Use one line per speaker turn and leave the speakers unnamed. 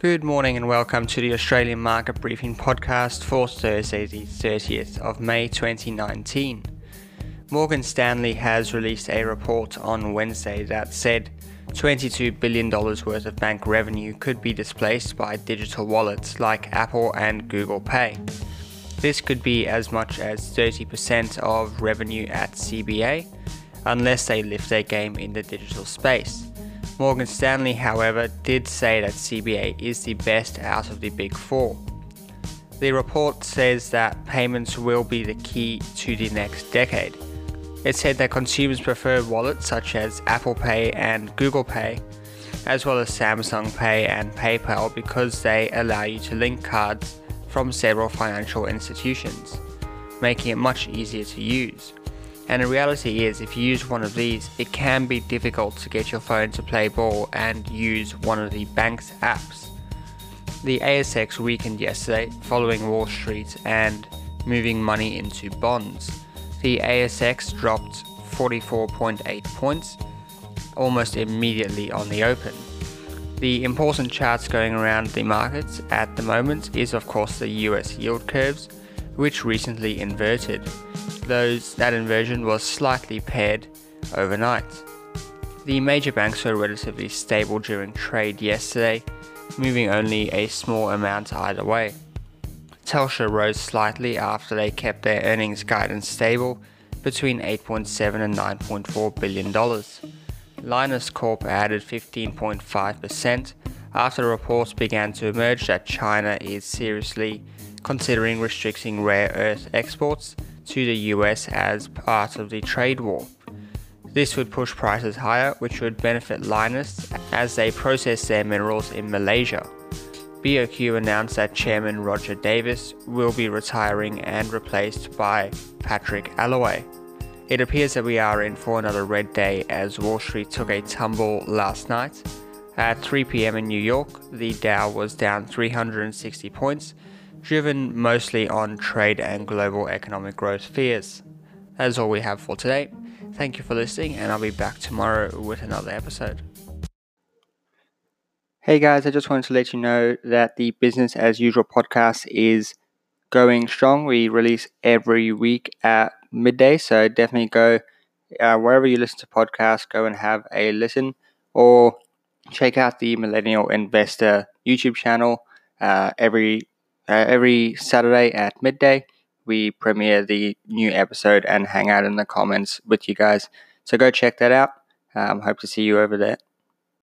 Good morning and welcome to the Australian Market Briefing podcast for Thursday, the 30th of May 2019. Morgan Stanley has released a report on Wednesday that said $22 billion worth of bank revenue could be displaced by digital wallets like Apple and Google Pay. This could be as much as 30% of revenue at CBA, unless they lift their game in the digital space. Morgan Stanley, however, did say that CBA is the best out of the big four. The report says that payments will be the key to the next decade. It said that consumers prefer wallets such as Apple Pay and Google Pay, as well as Samsung Pay and PayPal because they allow you to link cards from several financial institutions, making it much easier to use. And the reality is, if you use one of these, it can be difficult to get your phone to play ball and use one of the bank's apps. The ASX weakened yesterday following Wall Street and moving money into bonds. The ASX dropped 44.8 points almost immediately on the open. The important charts going around the markets at the moment is, of course, the US yield curves, which recently inverted those that inversion was slightly pared overnight. The major banks were relatively stable during trade yesterday, moving only a small amount either way. Telstra rose slightly after they kept their earnings guidance stable between 8.7 and 9.4 billion dollars. Lynas Corp added 15.5% after reports began to emerge that China is seriously considering restricting rare earth exports to the US as part of the trade war. This would push prices higher, which would benefit Lynas as they process their minerals in Malaysia. BOQ announced that Chairman Roger Davis will be retiring and replaced by Patrick Allaway. It appears that we are in for another red day as Wall Street took a tumble last night. At 3 pm in New York, the Dow was down 360 points driven mostly on trade and global economic growth fears. That is all we have for today. Thank you for listening, and I'll be back tomorrow with another episode. Hey guys, I just wanted to let you know that the Business as Usual podcast is going strong. We release every week at midday, so definitely go uh, wherever you listen to podcasts, go and have a listen, or check out the Millennial Investor YouTube channel. Uh, every uh, every Saturday at midday, we premiere the new episode and hang out in the comments with you guys. So go check that out. Um, hope to see you over there.